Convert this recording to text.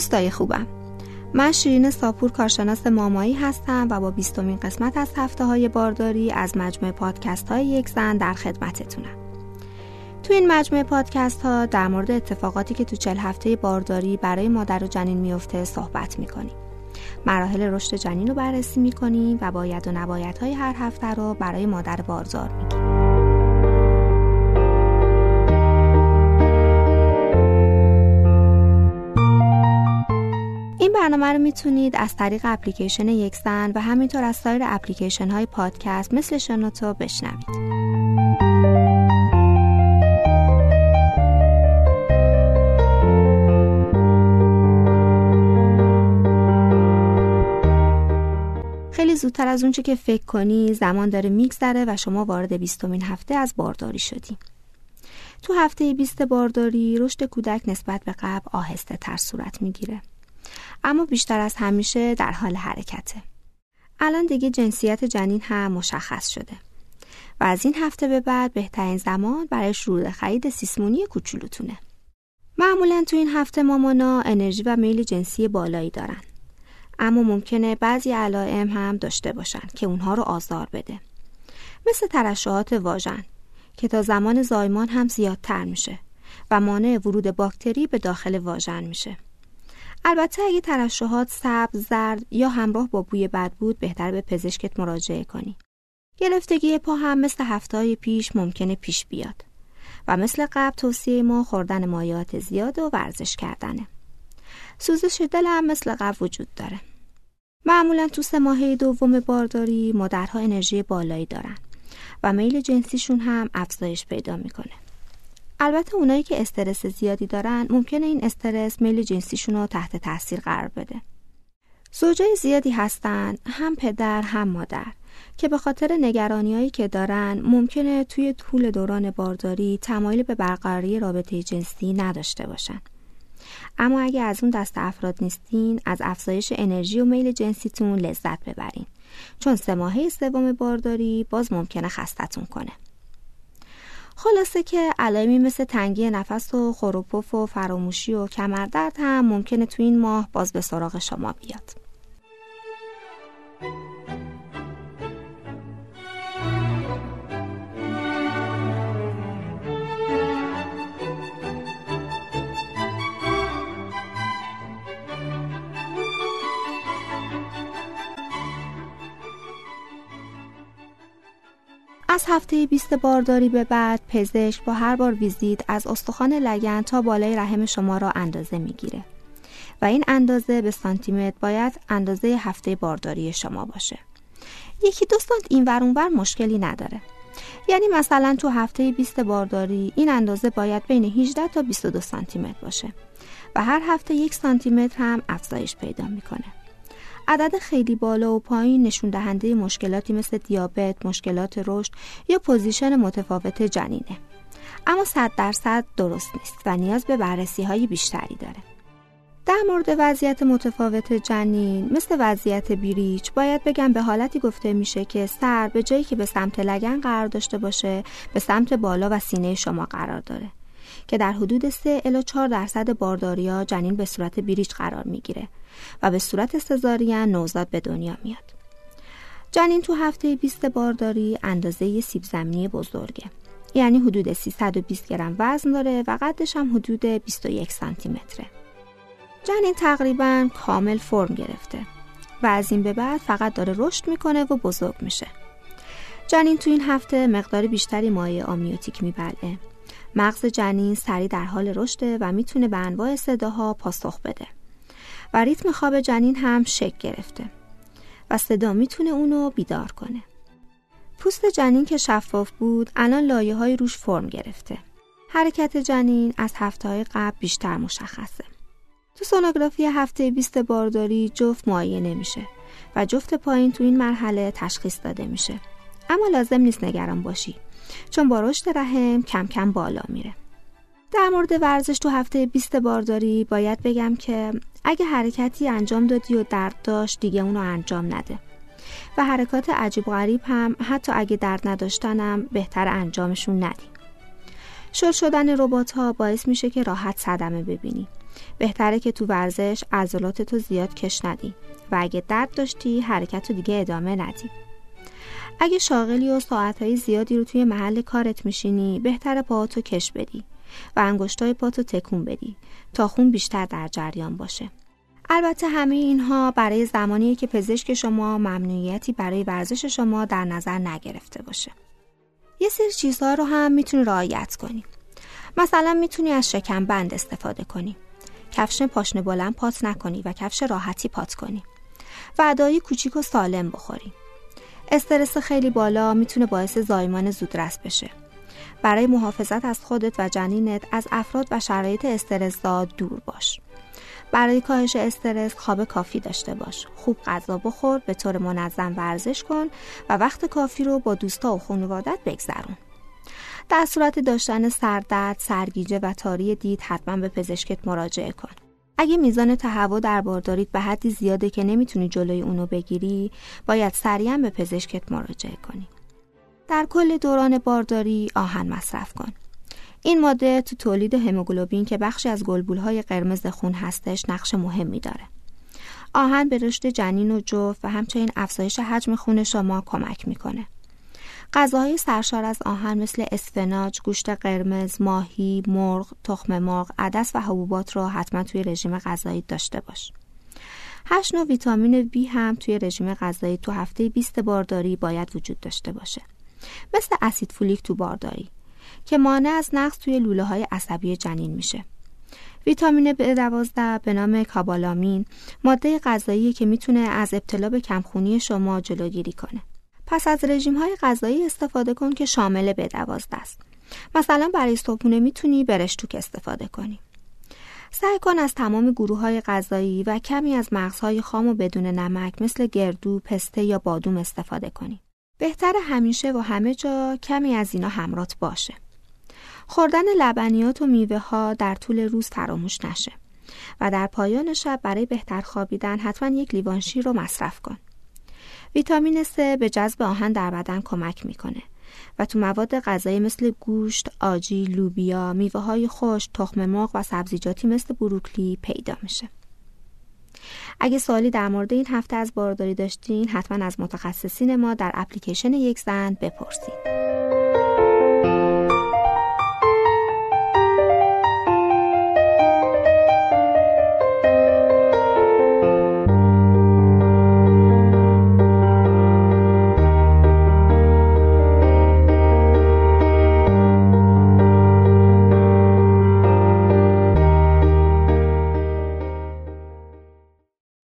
دوستای خوبم. من شیرین ساپور کارشناس مامایی هستم و با بیستمین قسمت از هفته های بارداری از مجموعه پادکست های یک زن در خدمتتونم. تو این مجموعه پادکست ها در مورد اتفاقاتی که تو چل هفته بارداری برای مادر و جنین میفته صحبت می‌کنیم. مراحل رشد جنین رو بررسی می‌کنیم و باید و نباید های هر هفته رو برای مادر باردار میگیم برنامه رو می‌تونید از طریق اپلیکیشن یک زن و همینطور از سایر اپلیکیشن های پادکست مثل شنوتو بشنوید. خیلی زودتر از اونچه که فکر کنی زمان داره میگذره و شما وارد بیستمین هفته از بارداری شدی. تو هفته بیست بارداری رشد کودک نسبت به قبل آهسته تر صورت می‌گیره. اما بیشتر از همیشه در حال حرکته. الان دیگه جنسیت جنین هم مشخص شده. و از این هفته به بعد بهترین زمان برای شروع خرید سیسمونی کوچولوتونه. معمولا تو این هفته مامانا انرژی و میل جنسی بالایی دارن. اما ممکنه بعضی علائم هم داشته باشن که اونها رو آزار بده. مثل ترشحات واژن که تا زمان زایمان هم زیادتر میشه و مانع ورود باکتری به داخل واژن میشه. البته اگه ترشحات سبز، زرد یا همراه با بوی بد بود بهتر به پزشکت مراجعه کنی. گرفتگی پا هم مثل هفته پیش ممکنه پیش بیاد و مثل قبل توصیه ما خوردن مایات زیاد و ورزش کردنه. سوزش دل هم مثل قبل وجود داره. معمولا تو سه ماهه دوم بارداری مادرها انرژی بالایی دارن و میل جنسیشون هم افزایش پیدا می‌کنه. البته اونایی که استرس زیادی دارن ممکنه این استرس میل جنسیشون رو تحت تاثیر قرار بده. زوجای زیادی هستن هم پدر هم مادر که به خاطر نگرانیایی که دارن ممکنه توی طول دوران بارداری تمایل به برقراری رابطه جنسی نداشته باشن. اما اگه از اون دست افراد نیستین از افزایش انرژی و میل جنسیتون لذت ببرین چون سه ماهه سوم بارداری باز ممکنه خستتون کنه. خلاصه که علائمی مثل تنگی نفس و خروپف و فراموشی و کمردرد هم ممکنه تو این ماه باز به سراغ شما بیاد. از هفته 20 بارداری به بعد پزشک با هر بار ویزیت از استخوان لگن تا بالای رحم شما را اندازه می‌گیره. و این اندازه به سانتیمتر باید اندازه هفته بارداری شما باشه. یکی دو سانت این ور مشکلی نداره. یعنی مثلا تو هفته 20 بارداری این اندازه باید بین 18 تا 22 سانتی متر باشه. و هر هفته یک سانتی متر هم افزایش پیدا می‌کنه. عدد خیلی بالا و پایین نشون دهنده مشکلاتی مثل دیابت، مشکلات رشد یا position متفاوت جنینه. اما صد درصد درست نیست و نیاز به بررسی های بیشتری داره. در مورد وضعیت متفاوت جنین مثل وضعیت breech باید بگم به حالتی گفته میشه که سر به جای اینکه به سمت لگن قرار داشته باشه به سمت بالا و سینه شما قرار داره که در حدود 3 الی 4 درصد بارداریا جنین به صورت breech قرار می‌گیره و به صورت سزارین نوزاد به دنیا میاد. جنین تو هفته 20 بارداری اندازه سیب زمینی بزرگه. یعنی حدود 320 گرم وزن داره و قدش هم حدود 21 سانتی متره. جنین تقریبا کامل فرم گرفته و از این به بعد فقط داره رشد می‌کنه و بزرگ میشه. جنین تو این هفته مقدار بیشتری مایع آمیوتیک میبلعه. مغز جنین سریع در حال رشده و می‌تونه به انواع صداها پاسخ بده. و ریتم خواب جنین هم شک گرفته و صدا می‌تونه اونو بیدار کنه. پوست جنین که شفاف بود الان لایه های روش فرم گرفته. حرکت جنین از هفته های قبل بیشتر مشخصه. تو سونوگرافی هفته 20 بارداری جفت معاینه نمیشه و جفت پایین تو این مرحله تشخیص داده میشه. اما لازم نیست نگران باشی چون با رشد رحم کم کم بالا میره. در مورد ورزش تو هفته 20 بارداری باید بگم که اگه حرکتی انجام دادی و درد داشت دیگه اونو انجام نده. و حرکات عجیب و غریب هم حتی اگه درد نداشتنم بهتر انجامشون ندی. شل شدن ربات ها باعث میشه که راحت صدمه ببینی. بهتره که تو ورزش عضلات تو زیاد کش ندی. و اگه درد داشتی حرکت رو دیگه ادامه ندی. اگه شاغلی و ساعتهای زیادی رو توی محل کارت میشینی بهتر پاهاتو کش بدی و انگشتای پاتو تکون بدی تا خون بیشتر در جریان باشه. البته همه اینها برای زمانی که پزشک شما ممنوعیتی برای ورزش شما در نظر نگرفته باشه. یه سری چیزها رو هم می‌تونی رعایت کنی. مثلا می‌تونی از شکم بند استفاده کنی. کفش پاشنه بلند پات نکنی و کفش راحتی پات کنی. و کوچیک و سالم بخوری. استرس خیلی بالا می‌تونه باعث زایمان زودرس بشه. برای محافظت از خودت و جنینت از افراد و شرایط استرسزا دور باش. برای کاهش استرس خواب کافی داشته باش. خوب غذا بخور به طور منظم ورزش کن و وقت کافی رو با دوستا و خانوادت بگذرون. در صورت داشتن سردرد، سرگیجه و تاری دید حتما به پزشکت مراجعه کن. اگه میزان تهوع در بارداریت به حدی زیاده که نمی‌تونی جلوی اونو بگیری، باید سریعا به پزشکت مراجعه کنی. در کل دوران بارداری آهن مصرف کن. این ماده تو تولید هموگلوبین که بخشی از گلبولهای قرمز خون هستش نقش مهمی داره. آهن به رشد جنین و جفت و همچنین افزایش حجم خون شما کمک می‌کنه. غذاهای سرشار از آهن مثل اسفناج، گوشت قرمز، ماهی، مرغ، تخم مرغ، عدس و حبوبات رو حتما توی رژیم غذایی داشته باش. هشت نوع ویتامین B هم توی رژیم غذایی تو هفته 20 بارداری باید وجود داشته باشه. مثل اسید فولیک تو بارداری که مانع از نقص توی لوله های عصبی جنین میشه. ویتامین B12 به نام کابالامین ماده غذایی که می‌تونه از ابتلا به کمخونی شما جلوگیری کنه. پس از رژیم های غذایی استفاده کن که شامل به دوازده است. مثلا برای صبحونه می‌تونی برشتوک استفاده کنی. سعی کن از تمام گروه های غذایی و کمی از مغزهای خام و بدون نمک مثل گردو، پسته یا بادوم استفاده کنی. بهتر همیشه و همه جا کمی از اینا همرات باشه. خوردن لبنیات و میوه ها در طول روز فراموش نشه و در پایان شب برای بهتر خوابیدن حتما یک لیوان شیر رو مصرف کن. ویتامین C به جذب آهن در بدن کمک می‌کنه و تو مواد غذایی مثل گوشت، آجی، لوبیا، میوه های خوش، تخم مرغ و سبزیجاتی مثل بروکلی پیدا میشه. اگه سوالی در مورد این هفته از بارداری داشتین حتما از متخصصین ما در اپلیکیشن یک زن بپرسید.